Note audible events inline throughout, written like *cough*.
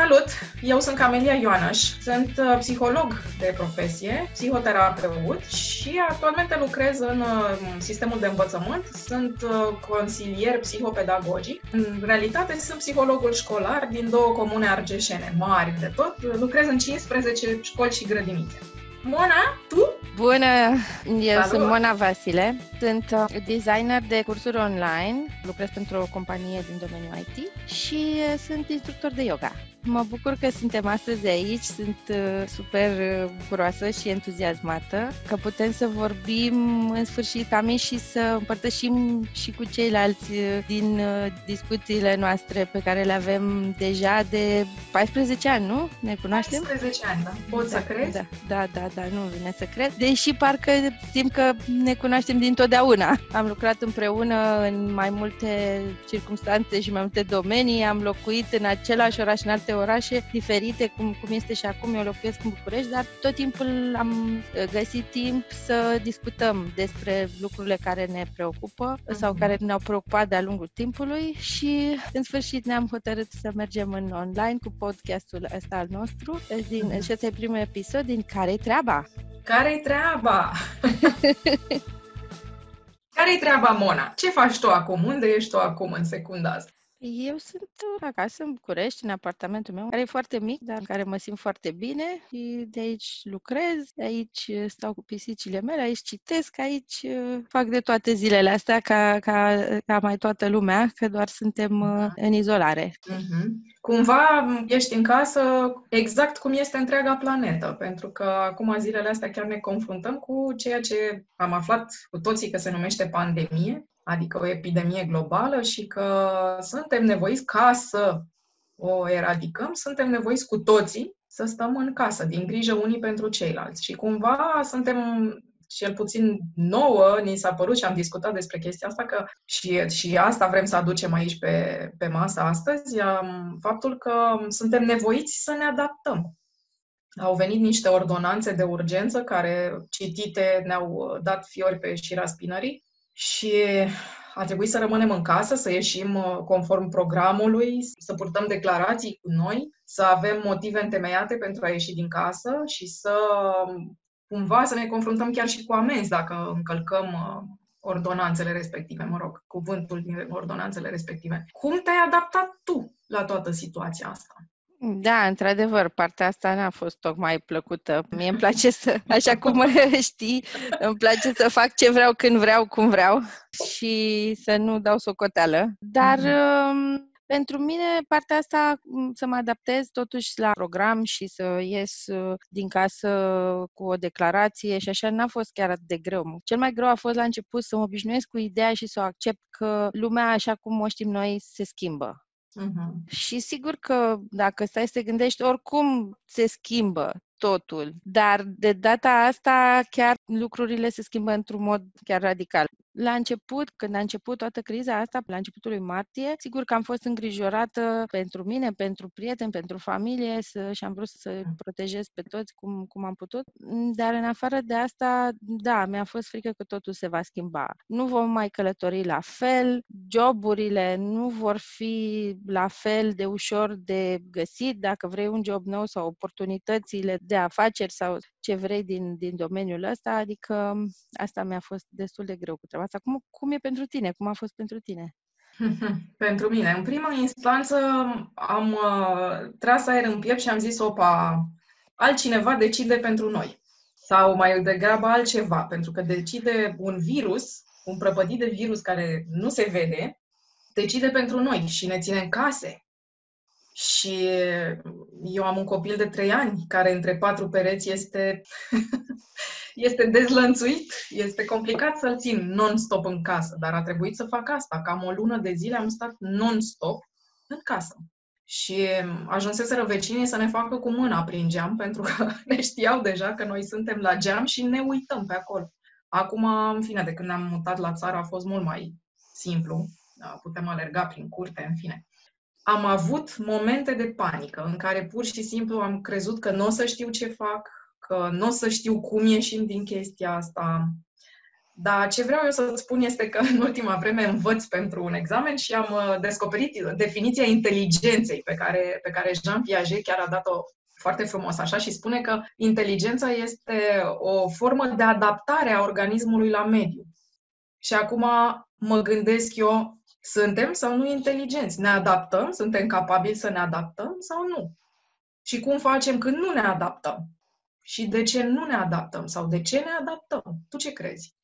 Salut! Eu sunt Camelia Ioanăș, sunt uh, psiholog de profesie, psihoterapeut și actualmente lucrez în uh, sistemul de învățământ. Sunt uh, consilier psihopedagogic. În realitate sunt psihologul școlar din două comune argeșene, mari de tot. Lucrez în 15 școli și grădinițe. Mona, tu? Bună! Eu Salut. sunt Mona Vasile, sunt uh, designer de cursuri online, lucrez pentru o companie din domeniul IT și uh, sunt instructor de yoga. Mă bucur că suntem astăzi aici, sunt uh, super bucuroasă și entuziasmată că putem să vorbim în sfârșit ami și să împărtășim și cu ceilalți din discuțiile noastre pe care le avem deja de 14 ani, nu? Ne cunoaștem? 14 ani, da. Pot da, să crezi? Da, da, da, da, nu vine să cred. Deși parcă simt că ne cunoaștem din totdeauna. Am lucrat împreună în mai multe circunstanțe și mai multe domenii, am locuit în același oraș, în alte orașe diferite, cum, cum este și acum, eu locuiesc în București, dar tot timpul am găsit timp să discutăm despre lucrurile care ne preocupă sau mhm. care ne-au preocupat de-a lungul timpului și în sfârșit ne-am hotărât să mergem în online cu podcastul ăsta al nostru. Din, mhm. și ăsta e primul episod din Care-i treaba? Care-i treaba? *laughs* Care-i treaba, Mona? Ce faci tu acum? Unde ești tu acum în secunda asta? Eu sunt acasă în București, în apartamentul meu, care e foarte mic, dar în care mă simt foarte bine și de aici lucrez, de aici stau cu pisicile mele, aici citesc, aici uh, fac de toate zilele astea ca, ca, ca mai toată lumea, că doar suntem uh, da. în izolare. Uh-huh. Cumva ești în casă exact cum este întreaga planetă, pentru că acum zilele astea chiar ne confruntăm cu ceea ce am aflat cu toții că se numește pandemie, adică o epidemie globală și că suntem nevoiți ca să o eradicăm, suntem nevoiți cu toții să stăm în casă, din grijă unii pentru ceilalți. Și cumva suntem cel puțin nouă, ni s-a părut și am discutat despre chestia asta, că și, și asta vrem să aducem aici pe, pe masă astăzi, faptul că suntem nevoiți să ne adaptăm. Au venit niște ordonanțe de urgență care, citite, ne-au dat fiori pe șira spinării și a trebuit să rămânem în casă, să ieșim uh, conform programului, să purtăm declarații cu noi, să avem motive întemeiate pentru a ieși din casă și să cumva să ne confruntăm chiar și cu amenzi dacă încălcăm uh, ordonanțele respective, mă rog, cuvântul din ordonanțele respective. Cum te-ai adaptat tu la toată situația asta? Da, într-adevăr, partea asta n-a fost tocmai plăcută. Mie îmi place să, așa cum *laughs* știi, îmi place să fac ce vreau, când vreau, cum vreau și să nu dau socoteală. Dar mm-hmm. pentru mine, partea asta, să mă adaptez totuși la program și să ies uh, din casă cu o declarație și așa, n-a fost chiar atât de greu. Cel mai greu a fost la început să mă obișnuiesc cu ideea și să o accept că lumea, așa cum o știm noi, se schimbă Uh-huh. Și sigur că dacă stai să te gândești, oricum se schimbă totul, dar de data asta chiar lucrurile se schimbă într-un mod chiar radical. La început, când a început toată criza asta, la începutul lui martie, sigur că am fost îngrijorată pentru mine, pentru prieteni, pentru familie să, și am vrut să protejez pe toți cum, cum am putut, dar în afară de asta, da, mi-a fost frică că totul se va schimba. Nu vom mai călători la fel, joburile nu vor fi la fel de ușor de găsit dacă vrei un job nou sau oportunitățile de afaceri sau ce vrei din, din domeniul ăsta, adică asta mi-a fost destul de greu cu treaba asta. Cum, cum e pentru tine? Cum a fost pentru tine? *laughs* pentru mine. În prima instanță am uh, tras aer în piept și am zis, opa, altcineva decide pentru noi. Sau mai degrabă altceva, pentru că decide un virus, un prăpădit de virus care nu se vede, decide pentru noi și ne ține în case. Și eu am un copil de trei ani care între patru pereți este, *laughs* este dezlănțuit. Este complicat să-l țin non-stop în casă, dar a trebuit să fac asta. Cam o lună de zile am stat non-stop în casă. Și ajunseseră vecinii să ne facă cu mâna prin geam, *laughs* pentru că ne știau deja că noi suntem la geam și ne uităm pe acolo. Acum, în fine, de când ne-am mutat la țară, a fost mult mai simplu. Putem alerga prin curte, în fine am avut momente de panică în care pur și simplu am crezut că nu o să știu ce fac, că nu o să știu cum ieșim din chestia asta. Dar ce vreau eu să-ți spun este că în ultima vreme învăț pentru un examen și am uh, descoperit definiția inteligenței pe care, pe care Jean Piaget chiar a dat-o foarte frumos așa și spune că inteligența este o formă de adaptare a organismului la mediu. Și acum mă gândesc eu, suntem sau nu inteligenți? Ne adaptăm? Suntem capabili să ne adaptăm sau nu? Și cum facem când nu ne adaptăm? Și de ce nu ne adaptăm? Sau de ce ne adaptăm? Tu ce crezi?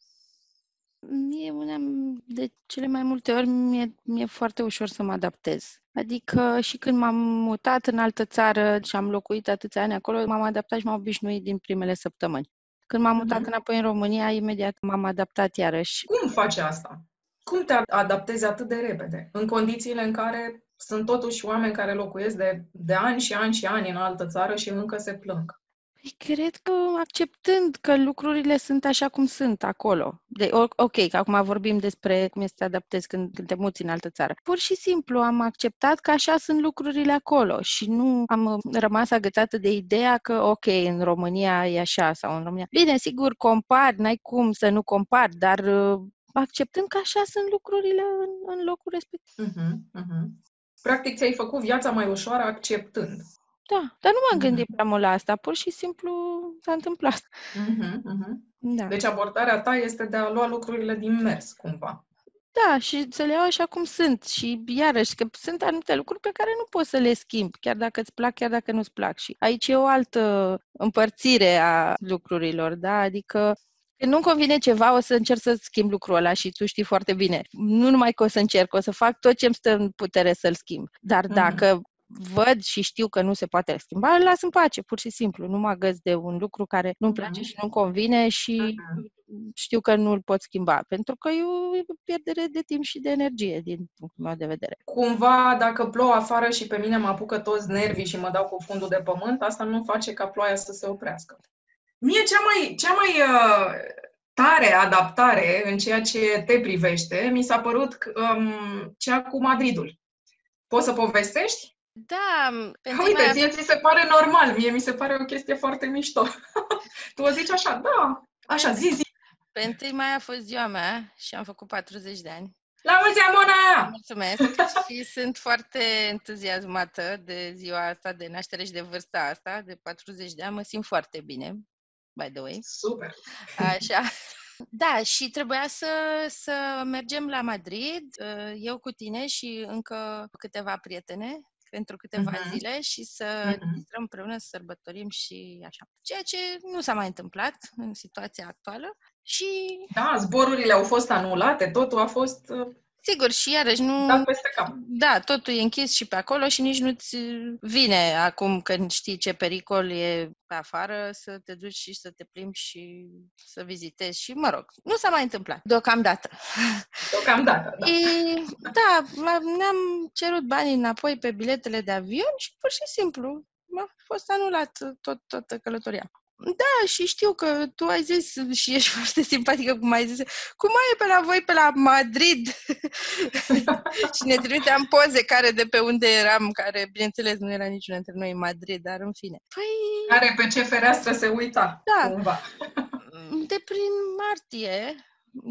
Mie, una, de cele mai multe ori, mi-e, mi-e foarte ușor să mă adaptez. Adică și când m-am mutat în altă țară și am locuit atâția ani acolo, m-am adaptat și m-am obișnuit din primele săptămâni. Când m-am mutat uh-huh. înapoi în România, imediat m-am adaptat iarăși. Cum faci asta? Cum te adaptezi atât de repede? În condițiile în care sunt totuși oameni care locuiesc de, de ani și ani și ani în altă țară și încă se plâng. Păi cred că acceptând că lucrurile sunt așa cum sunt acolo. De, ok, că acum vorbim despre cum este să adaptezi când, când te muți în altă țară. Pur și simplu am acceptat că așa sunt lucrurile acolo și nu am rămas agățată de ideea că ok, în România e așa sau în România. Bine, sigur, compar, n-ai cum să nu compari, dar uh, acceptând că așa sunt lucrurile în, în locul respectiv. Uh-huh, uh-huh. Practic ți-ai făcut viața mai ușoară acceptând. Da, dar nu m-am mm-hmm. gândit prea mult la asta, pur și simplu s-a întâmplat. Mm-hmm, mm-hmm. Da. Deci abordarea ta este de a lua lucrurile din mers, cumva. Da, și să le iau așa cum sunt. Și iarăși, că sunt anumite lucruri pe care nu poți să le schimbi, chiar dacă îți plac, chiar dacă nu-ți plac. Și aici e o altă împărțire a lucrurilor, da? Adică când nu-mi convine ceva, o să încerc să schimb lucrul ăla și tu știi foarte bine. Nu numai că o să încerc, o să fac tot ce îmi stă în putere să-l schimb. Dar mm-hmm. dacă văd și știu că nu se poate schimba, îl las în pace, pur și simplu. Nu mă găs de un lucru care nu-mi place și nu-mi convine și știu că nu-l pot schimba, pentru că e o pierdere de timp și de energie, din punctul meu de vedere. Cumva, dacă plouă afară și pe mine mă apucă toți nervii și mă dau cu fundul de pământ, asta nu face ca ploaia să se oprească. Mie cea mai, cea mai uh, tare adaptare în ceea ce te privește mi s-a părut um, cea cu Madridul. Poți să povestești? Da, pentru Uite, mai... ție ți se pare normal, mie mi se pare o chestie foarte mișto. *laughs* tu o zici așa, da, așa, zi, zi. Pentru mai a fost ziua mea și am făcut 40 de ani. La mulți ani, Mona! Mulțumesc *laughs* și sunt foarte entuziasmată de ziua asta, de naștere și de vârsta asta, de 40 de ani. Mă simt foarte bine, by the way. Super! Așa. *laughs* Da, și trebuia să, să mergem la Madrid, eu cu tine și încă câteva prietene pentru câteva uh-huh. zile și să uh-huh. intrăm împreună să sărbătorim și așa. Ceea ce nu s-a mai întâmplat în situația actuală și... Da, zborurile au fost anulate, totul a fost uh, Sigur, și iarăși nu... Dat peste cap. Da, totul e închis și pe acolo și nici nu-ți vine acum când știi ce pericol e pe afară să te duci și să te plimbi și să vizitezi și, mă rog, nu s-a mai întâmplat deocamdată. Deocamdată, da. E, da, ne-am cerut banii înapoi pe biletele de avion și pur și simplu a fost anulat tot, toată călătoria. Da, și știu că tu ai zis și ești *laughs* foarte simpatică cum ai zis, cum mai e pe la voi pe la Madrid? *laughs* și ne trimiteam poze care de pe unde eram, care bineînțeles nu era niciunul dintre noi în Madrid, dar în fine. Păi... Care pe ce fereastră se uita, da. cumva. de prin martie,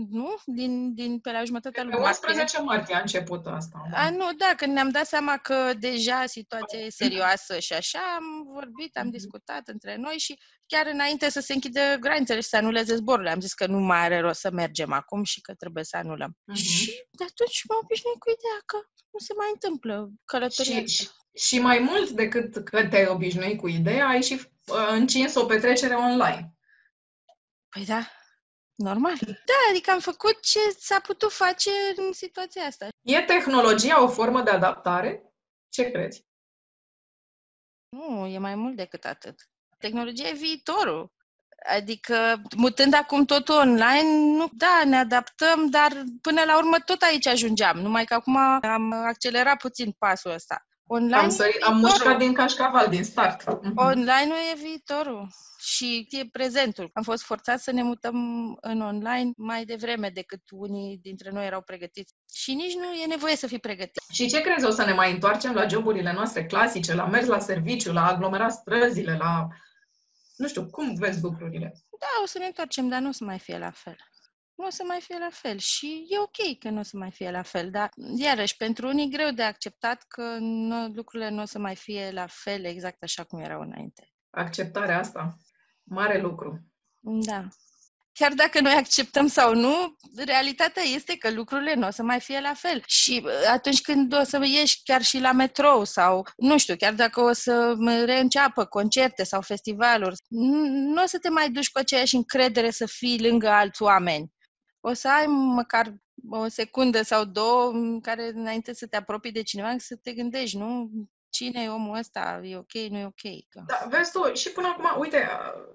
nu? Din, din pe la jumătatea lui martie. 11 martie a început asta. Da. A, nu, da, când ne-am dat seama că deja situația e serioasă și așa, am vorbit, am mm-hmm. discutat între noi și chiar înainte să se închidă granițele și să anuleze zborurile, am zis că nu mai are rost să mergem acum și că trebuie să anulăm. Mm-hmm. Și de atunci m-am obișnuit cu ideea că nu se mai întâmplă călătoria. Și, și mai mult decât că te-ai obișnuit cu ideea, ai și uh, încins o petrecere online. Păi da, Normal. Da, adică am făcut ce s-a putut face în situația asta. E tehnologia o formă de adaptare? Ce crezi? Nu, e mai mult decât atât. Tehnologia e viitorul. Adică, mutând acum totul online, nu, da, ne adaptăm, dar până la urmă tot aici ajungeam. Numai că acum am accelerat puțin pasul ăsta. Online am, sărit, am mușcat din cașcaval, din start. Mhm. Online-ul e viitorul și e prezentul. Am fost forțați să ne mutăm în online mai devreme decât unii dintre noi erau pregătiți. Și nici nu e nevoie să fii pregătit. Și ce crezi? O să ne mai întoarcem la joburile noastre clasice, la mers la serviciu, la aglomerat străzile, la... Nu știu, cum vezi lucrurile? Da, o să ne întoarcem, dar nu o să mai fie la fel. Nu o să mai fie la fel. Și e ok că nu o să mai fie la fel, dar, iarăși, pentru unii greu de acceptat că nu, lucrurile nu o să mai fie la fel exact așa cum erau înainte. Acceptarea asta, mare lucru. Da chiar dacă noi acceptăm sau nu, realitatea este că lucrurile nu o să mai fie la fel. Și uh, atunci când o să ieși chiar și la metrou sau, nu știu, chiar dacă o să reînceapă concerte sau festivaluri, nu o să te mai duci cu aceeași încredere să fii lângă alți oameni. O să ai măcar o secundă sau două în care înainte să te apropii de cineva să te gândești, nu? Cine e omul ăsta? E ok? Nu e ok? Da, vezi tu, și până acum, uite,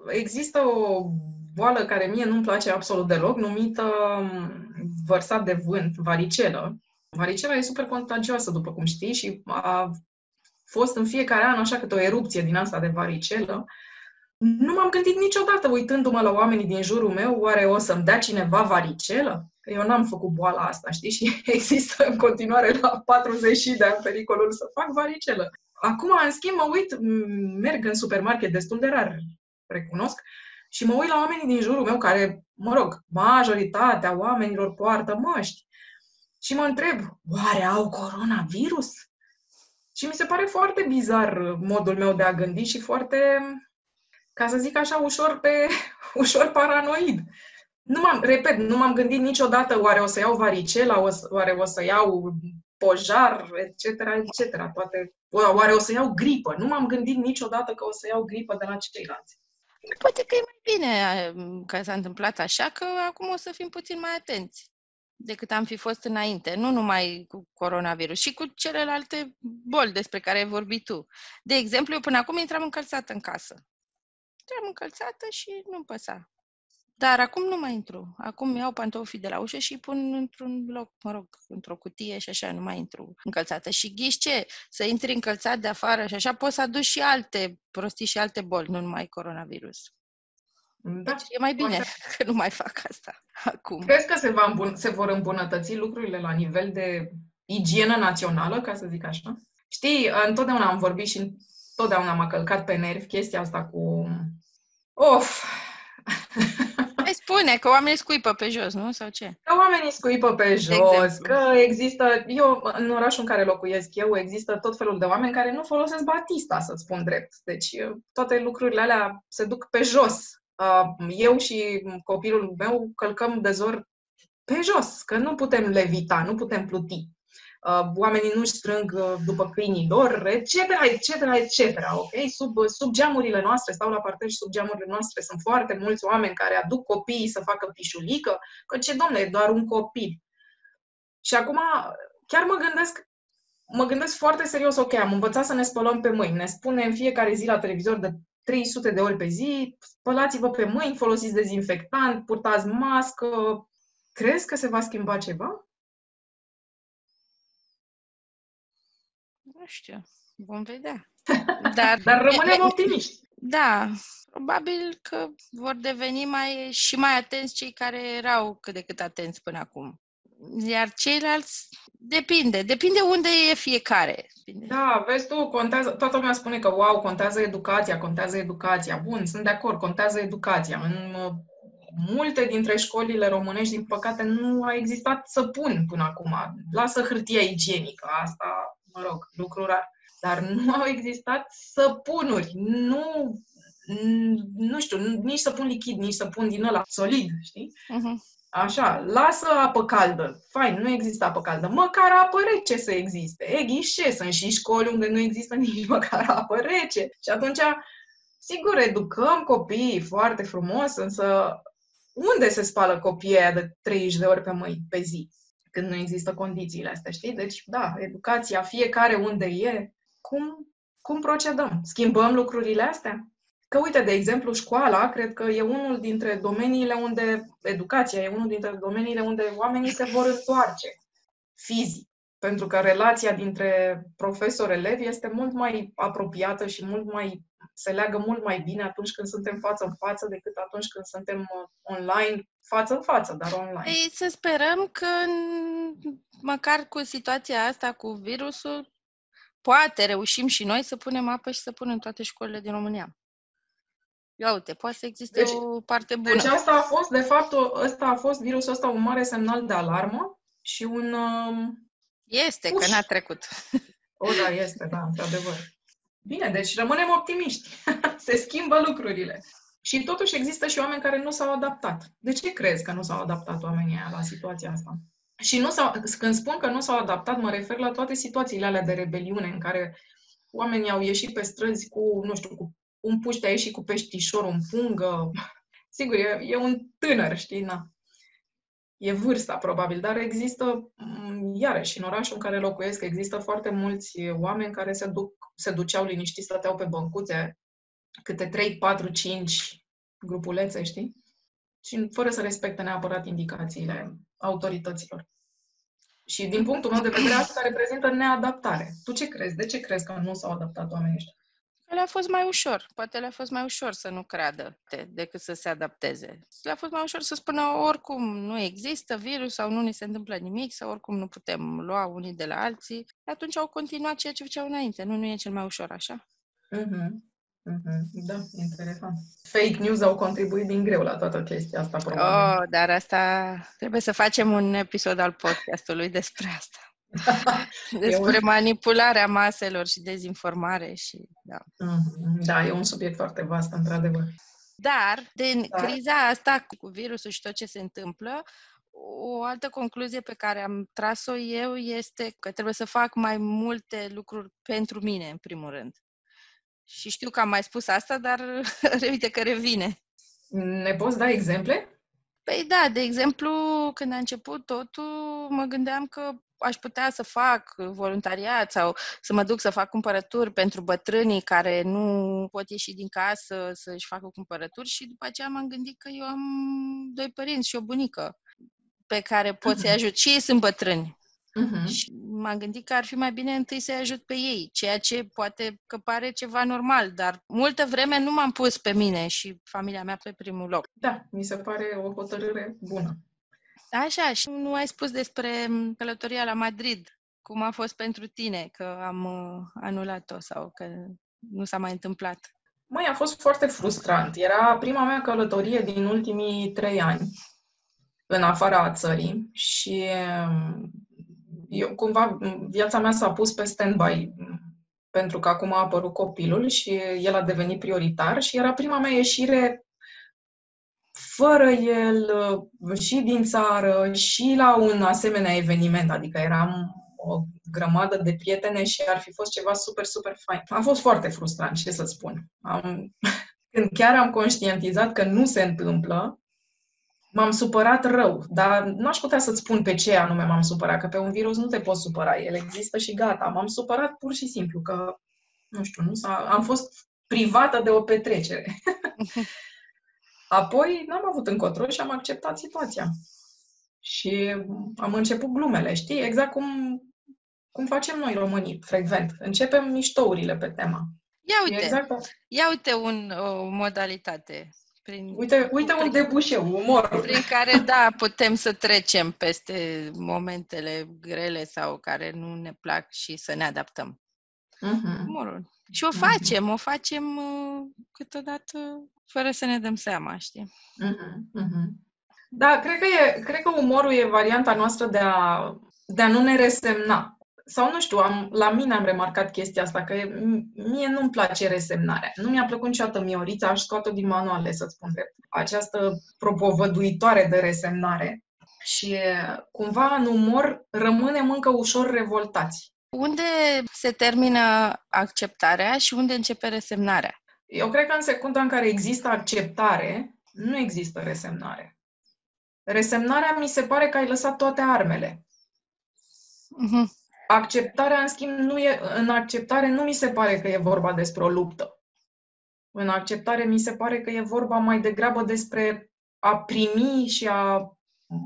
există o boală care mie nu-mi place absolut deloc, numită um, vărsat de vânt, varicelă. Varicela e super contagioasă, după cum știi, și a fost în fiecare an așa câte o erupție din asta de varicelă. Nu m-am gândit niciodată, uitându-mă la oamenii din jurul meu, oare o să-mi dea cineva varicelă? Că eu n-am făcut boala asta, știi? *laughs* Și există în continuare la 40 de ani pericolul să fac varicelă. Acum, în schimb, mă uit, merg în supermarket destul de rar, recunosc, și mă uit la oamenii din jurul meu care, mă rog, majoritatea oamenilor poartă măști. Și mă întreb, oare au coronavirus? Și mi se pare foarte bizar modul meu de a gândi și foarte, ca să zic așa, ușor pe *laughs* ușor paranoid. Nu m-am, repet, nu m-am gândit niciodată oare o să iau varicela, oare o să iau pojar, etc., etc., toate, oare o să iau gripă. Nu m-am gândit niciodată că o să iau gripă de la ceilalți. Poate că e mai bine că s-a întâmplat așa, că acum o să fim puțin mai atenți decât am fi fost înainte, nu numai cu coronavirus, și cu celelalte boli despre care ai vorbit tu. De exemplu, eu până acum intram încălțată în casă. Intram încălțată și nu păsa. Dar acum nu mai intru. Acum iau pantofii de la ușă și pun într-un loc, mă rog, într-o cutie și așa, nu mai intru încălțată. Și ghiși ce? Să intri încălțat de afară și așa poți să aduci și alte prostii și alte boli, nu numai coronavirus. Da, deci e mai bine poate. *laughs* că nu mai fac asta acum. Crezi că se, va îmbun- se vor îmbunătăți lucrurile la nivel de igienă națională, ca să zic așa? Știi, întotdeauna am vorbit și întotdeauna m-a călcat pe nervi chestia asta cu... Of, spune că oamenii scuipă pe jos, nu? Sau ce? Că oamenii scuipă pe jos, că există, eu, în orașul în care locuiesc eu, există tot felul de oameni care nu folosesc Batista, să-ți spun drept. Deci toate lucrurile alea se duc pe jos. Eu și copilul meu călcăm de zor pe jos, că nu putem levita, nu putem pluti. Uh, oamenii nu-și strâng uh, după câinii lor, etc., etc., etc., ok? Sub, uh, sub geamurile noastre, stau la parter și sub geamurile noastre sunt foarte mulți oameni care aduc copiii să facă pișulică, că ce, domnule, e doar un copil. Și acum chiar mă gândesc, mă gândesc foarte serios, ok, am învățat să ne spălăm pe mâini, ne spune în fiecare zi la televizor de 300 de ori pe zi, spălați-vă pe mâini, folosiți dezinfectant, purtați mască. Crezi că se va schimba ceva? Nu știu, vom vedea. *laughs* Dar, Dar rămânem optimiști. Da, probabil că vor deveni mai și mai atenți cei care erau cât de cât atenți până acum. Iar ceilalți, depinde. Depinde unde e fiecare. Da, vezi tu, contează, toată lumea spune că, wow, contează educația, contează educația. Bun, sunt de acord, contează educația. În uh, multe dintre școlile românești, din păcate, nu a existat săpun până acum. Lasă hârtia igienică, asta mă rog, lucru rar. Dar nu *laughs* au existat săpunuri, nu, nu știu, nici săpun lichid, nici săpun din ăla solid, știi? Uh-huh. Așa, lasă apă caldă. Fain, nu există apă caldă. Măcar apă rece să existe. E ghișe, sunt și școli unde nu există *laughs* nici măcar apă rece. Și atunci, sigur, educăm copiii foarte frumos, însă unde se spală copiii aia de 30 de ori pe mâini, pe zi? Când nu există condițiile astea, știi? Deci, da, educația, fiecare unde e, cum, cum procedăm? Schimbăm lucrurile astea? Că, uite, de exemplu, școala, cred că e unul dintre domeniile unde, educația e unul dintre domeniile unde oamenii se vor întoarce fizic. Pentru că relația dintre profesor-elevi este mult mai apropiată și mult mai se leagă mult mai bine atunci când suntem față în față decât atunci când suntem uh, online, față în față, dar online. Ei, să sperăm că măcar cu situația asta, cu virusul, poate reușim și noi să punem apă și să punem toate școlile din România. Ia uite, poate să existe deci, o parte bună. Deci asta a fost, de fapt, ăsta a fost virusul ăsta un mare semnal de alarmă și un... Um, este, push. că n-a trecut. O, da, este, da, într-adevăr. Bine, deci rămânem optimiști. *laughs* Se schimbă lucrurile. Și totuși există și oameni care nu s-au adaptat. De ce crezi că nu s-au adaptat oamenii la situația asta? Și nu s-au, când spun că nu s-au adaptat, mă refer la toate situațiile alea de rebeliune în care oamenii au ieșit pe străzi cu, nu știu, cu un puște aici și cu peștișor, un pungă. Sigur, e, e un tânăr, știi, na. E vârsta, probabil, dar există, mm, iarăși, în orașul în care locuiesc, există foarte mulți oameni care se, duc, se duceau liniștiți, stăteau pe băncuțe, câte 3, 4, 5 grupulețe, știi? Și fără să respecte neapărat indicațiile autorităților. Și din punctul meu de vedere, asta reprezintă neadaptare. Tu ce crezi? De ce crezi că nu s-au adaptat oamenii ăștia? Le-a fost mai ușor. Poate le-a fost mai ușor să nu creadă decât să se adapteze. Le-a fost mai ușor să spună oricum nu există virus sau nu ni se întâmplă nimic sau oricum nu putem lua unii de la alții. Atunci au continuat ceea ce făceau înainte. Nu, nu e cel mai ușor așa? Uh-huh. Mm-hmm. Da, interesant. Fake news au contribuit din greu la toată chestia asta, probabil. Oh, dar asta trebuie să facem un episod al podcastului despre asta. *laughs* despre un... manipularea maselor și dezinformare și da. Mm-hmm. Da, e un subiect foarte vast, într-adevăr. Dar, din da. criza asta cu virusul și tot ce se întâmplă, o altă concluzie pe care am tras-o eu este că trebuie să fac mai multe lucruri pentru mine, în primul rând. Și știu că am mai spus asta, dar *laughs* uite că revine. Ne poți da exemple? Păi da, de exemplu, când a început totul, mă gândeam că aș putea să fac voluntariat sau să mă duc să fac cumpărături pentru bătrânii care nu pot ieși din casă să-și facă cumpărături și după aceea m-am gândit că eu am doi părinți și o bunică pe care pot să-i ajut. Și ei sunt bătrâni. Uh-huh. Și m-am gândit că ar fi mai bine întâi să-i ajut pe ei, ceea ce poate că pare ceva normal, dar multă vreme nu m-am pus pe mine și familia mea pe primul loc. Da, mi se pare o hotărâre bună. Așa, și nu ai spus despre călătoria la Madrid. Cum a fost pentru tine că am uh, anulat-o sau că nu s-a mai întâmplat? Măi, a fost foarte frustrant. Era prima mea călătorie din ultimii trei ani în afara țării și um, eu cumva viața mea s-a pus pe stand-by pentru că acum a apărut copilul și el a devenit prioritar și era prima mea ieșire fără el și din țară și la un asemenea eveniment, adică eram o grămadă de prietene și ar fi fost ceva super, super fain. A fost foarte frustrant, ce să spun. Am, *laughs* când chiar am conștientizat că nu se întâmplă, m-am supărat rău, dar nu aș putea să-ți spun pe ce anume m-am supărat, că pe un virus nu te poți supăra, el există și gata. M-am supărat pur și simplu, că, nu știu, nu s-a, am fost privată de o petrecere. *laughs* Apoi n-am avut încotro și am acceptat situația. Și am început glumele, știi? Exact cum, cum facem noi românii, frecvent. Începem miștourile pe tema. Ia uite, exact ia uite un, o modalitate prin, uite, uite un debușeu, umor. Prin care, da, putem să trecem peste momentele grele sau care nu ne plac și să ne adaptăm. Uh-huh. Umorul. Și o mhm. facem, uh-huh. o facem uh, câteodată fără să ne dăm seama, știi? Uh-huh. Uh-huh. Da, cred că, e, cred că umorul e varianta noastră de a, de a nu ne resemna sau nu știu, am, la mine am remarcat chestia asta, că mie nu-mi place resemnarea. Nu mi-a plăcut niciodată Miorița, aș scoate-o din manuale, să-ți spun drept. Această propovăduitoare de resemnare. Și cumva în umor rămânem încă ușor revoltați. Unde se termină acceptarea și unde începe resemnarea? Eu cred că în secunda în care există acceptare, nu există resemnare. Resemnarea mi se pare că ai lăsat toate armele. Uh-huh. Acceptarea, în schimb, nu e, în acceptare nu mi se pare că e vorba despre o luptă. În acceptare mi se pare că e vorba mai degrabă despre a primi și a,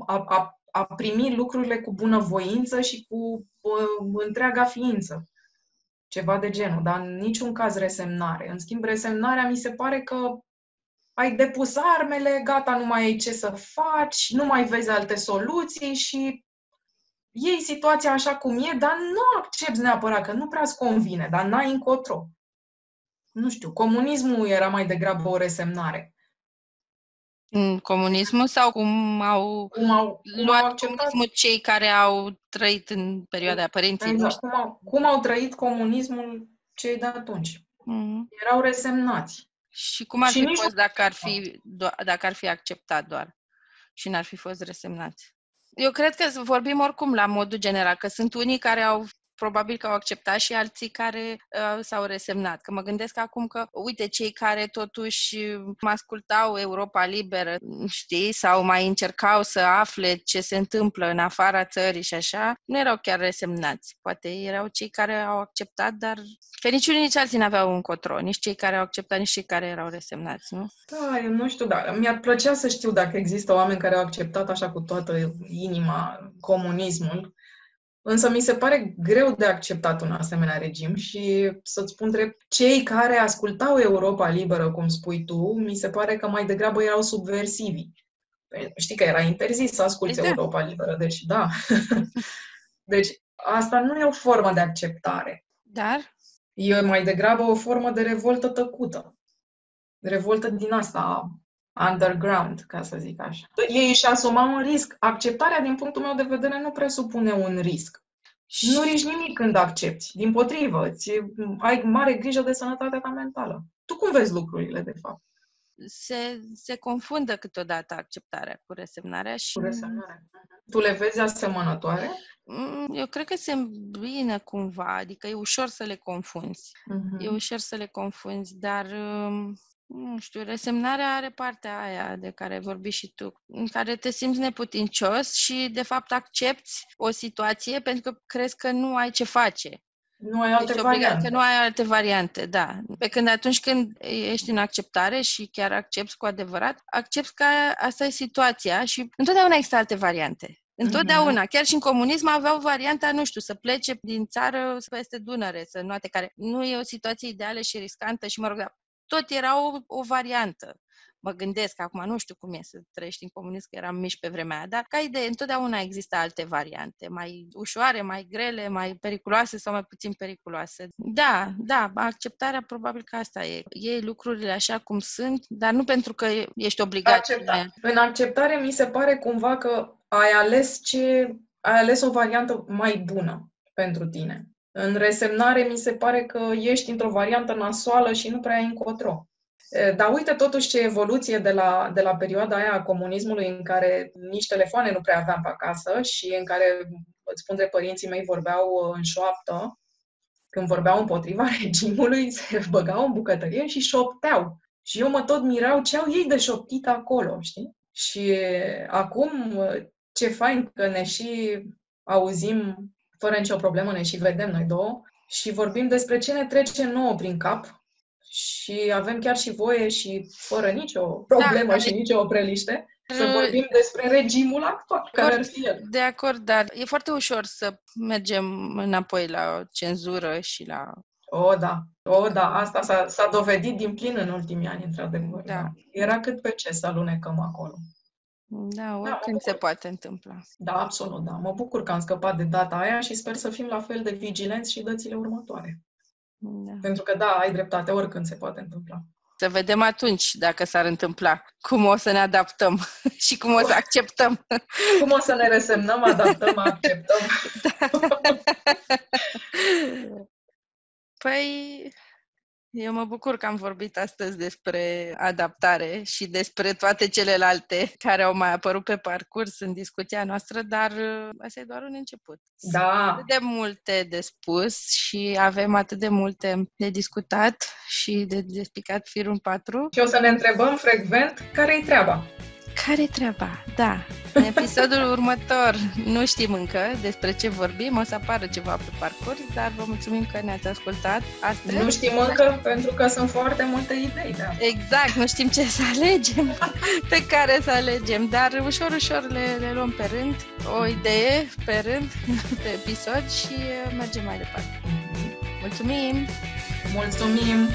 a, a, a primi lucrurile cu bunăvoință și cu uh, întreaga ființă. Ceva de genul, dar în niciun caz resemnare. În schimb, resemnarea mi se pare că ai depus armele, gata, nu mai ai ce să faci, nu mai vezi alte soluții și iei situația așa cum e, dar nu accepti neapărat, că nu prea îți convine, dar n-ai încotro. nu știu, comunismul era mai degrabă o resemnare. În comunismul sau cum au, Cum au, cum luat au acceptat comunismul cei care au trăit în perioada părinții exact, noștri? cum, au, cum au trăit comunismul cei de atunci. Mhm. Erau resemnați. Și cum ar Și fi nici fost nu- dacă ar fi, do- dacă ar fi acceptat doar și n-ar fi fost resemnați? Eu cred că vorbim oricum la modul general, că sunt unii care au probabil că au acceptat și alții care uh, s-au resemnat. Că mă gândesc acum că, uite, cei care totuși mă ascultau Europa Liberă, știi, sau mai încercau să afle ce se întâmplă în afara țării și așa, nu erau chiar resemnați. Poate erau cei care au acceptat, dar că nici unii nici alții n-aveau încotro, nici cei care au acceptat, nici cei care erau resemnați, nu? Da, eu nu știu, dar mi-ar plăcea să știu dacă există oameni care au acceptat așa cu toată inima comunismul, însă mi se pare greu de acceptat un asemenea regim și să-ți spun drept, cei care ascultau Europa Liberă, cum spui tu, mi se pare că mai degrabă erau subversivi. Păi, Știi că era interzis să asculti Păi da. Europa Liberă, deci da. *laughs* deci asta nu e o formă de acceptare. Dar E mai degrabă o formă de revoltă tăcută. Revoltă din asta underground, ca să zic așa. Ei își asumau un risc. Acceptarea, din punctul meu de vedere, nu presupune un risc. și Nu riști nimic când accepti. Din potrivă, îți ai mare grijă de sănătatea ta mentală. Tu cum vezi lucrurile, de fapt, se, se confundă câteodată acceptarea cu resemnarea și cu resemnarea? Tu le vezi asemănătoare? Mm, eu cred că se îmbină cumva, adică e ușor să le confunzi. Mhm. E ușor să le confunzi, dar um, nu știu, resemnarea are partea aia de care ai vorbit și tu, în care te simți neputincios și de fapt accepti o situație pentru că crezi că nu ai ce face. Nu ai alte Ești obligat variante. că nu ai alte variante, da. Pe când atunci când ești în acceptare și chiar accepti cu adevărat, accepti că asta e situația și întotdeauna există alte variante. Întotdeauna, chiar și în comunism aveau varianta, nu știu, să plece din țară peste Dunăre, să noate care nu e o situație ideală și riscantă și, mă rog, dar tot era o, o variantă. Mă gândesc acum, nu știu cum e să trăiești în comunism, că eram mici pe vremea aia, dar ca idee, întotdeauna există alte variante, mai ușoare, mai grele, mai periculoase sau mai puțin periculoase. Da, da, acceptarea probabil că asta e. Iei lucrurile așa cum sunt, dar nu pentru că ești obligat. Acceptat. În acceptare mi se pare cumva că ai ales ce ai ales o variantă mai bună pentru tine. În resemnare mi se pare că ești într-o variantă nasoală și nu prea ai încotro. E, Dar uite totuși ce evoluție de la, de la perioada aia a comunismului în care nici telefoane nu prea aveam pe acasă și în care, îți spun de părinții mei, vorbeau uh, în șoaptă, când vorbeau împotriva *laughs* regimului, se băgau în bucătărie și șopteau. Și eu mă tot mirau ce au ei de șoptit acolo, știi? Și acum, ce fain că ne și auzim fără nicio problemă, ne și vedem noi două și vorbim despre ce ne trece nouă prin cap și avem chiar și voie și fără nicio problemă Da, și nicio opreliște să Uh, vorbim despre regimul actual, care ar fi el. De acord, dar e foarte ușor să mergem înapoi la o cenzură și la... O, da. O, da. Asta s-a, s-a dovedit din plin în ultimii ani, într-adevăr. Da. Da. Era cât pe ce să alunecăm acolo. Da, mă oricând se bucur. poate întâmpla. Da, absolut, da. Mă bucur că am scăpat de data aia și sper să fim la fel de vigilenți și dățile următoare. Da. Pentru că, da, ai dreptate, oricând se poate întâmpla. Să vedem atunci dacă s-ar întâmpla, cum o să ne adaptăm *laughs* și cum o să acceptăm. Cum o să ne resemnăm, adaptăm, acceptăm? *laughs* *laughs* Păi, eu mă bucur că am vorbit astăzi despre adaptare și despre toate celelalte care au mai apărut pe parcurs în discuția noastră, dar uh, asta e doar un început. Da, atât de multe de spus și avem atât de multe de discutat și de despicat firul 4. și o să ne întrebăm frecvent care-i treaba. Care-i treaba? Da. În episodul următor nu știm încă despre ce vorbim, o să apară ceva pe parcurs, dar vă mulțumim că ne-ați ascultat astăzi. Nu știm încă, pentru că sunt foarte multe idei, da. Exact, nu știm ce să alegem, pe care să alegem, dar ușor, ușor le, le luăm pe rând, o idee pe rând, pe episod și uh, mergem mai departe. Mulțumim! Mulțumim!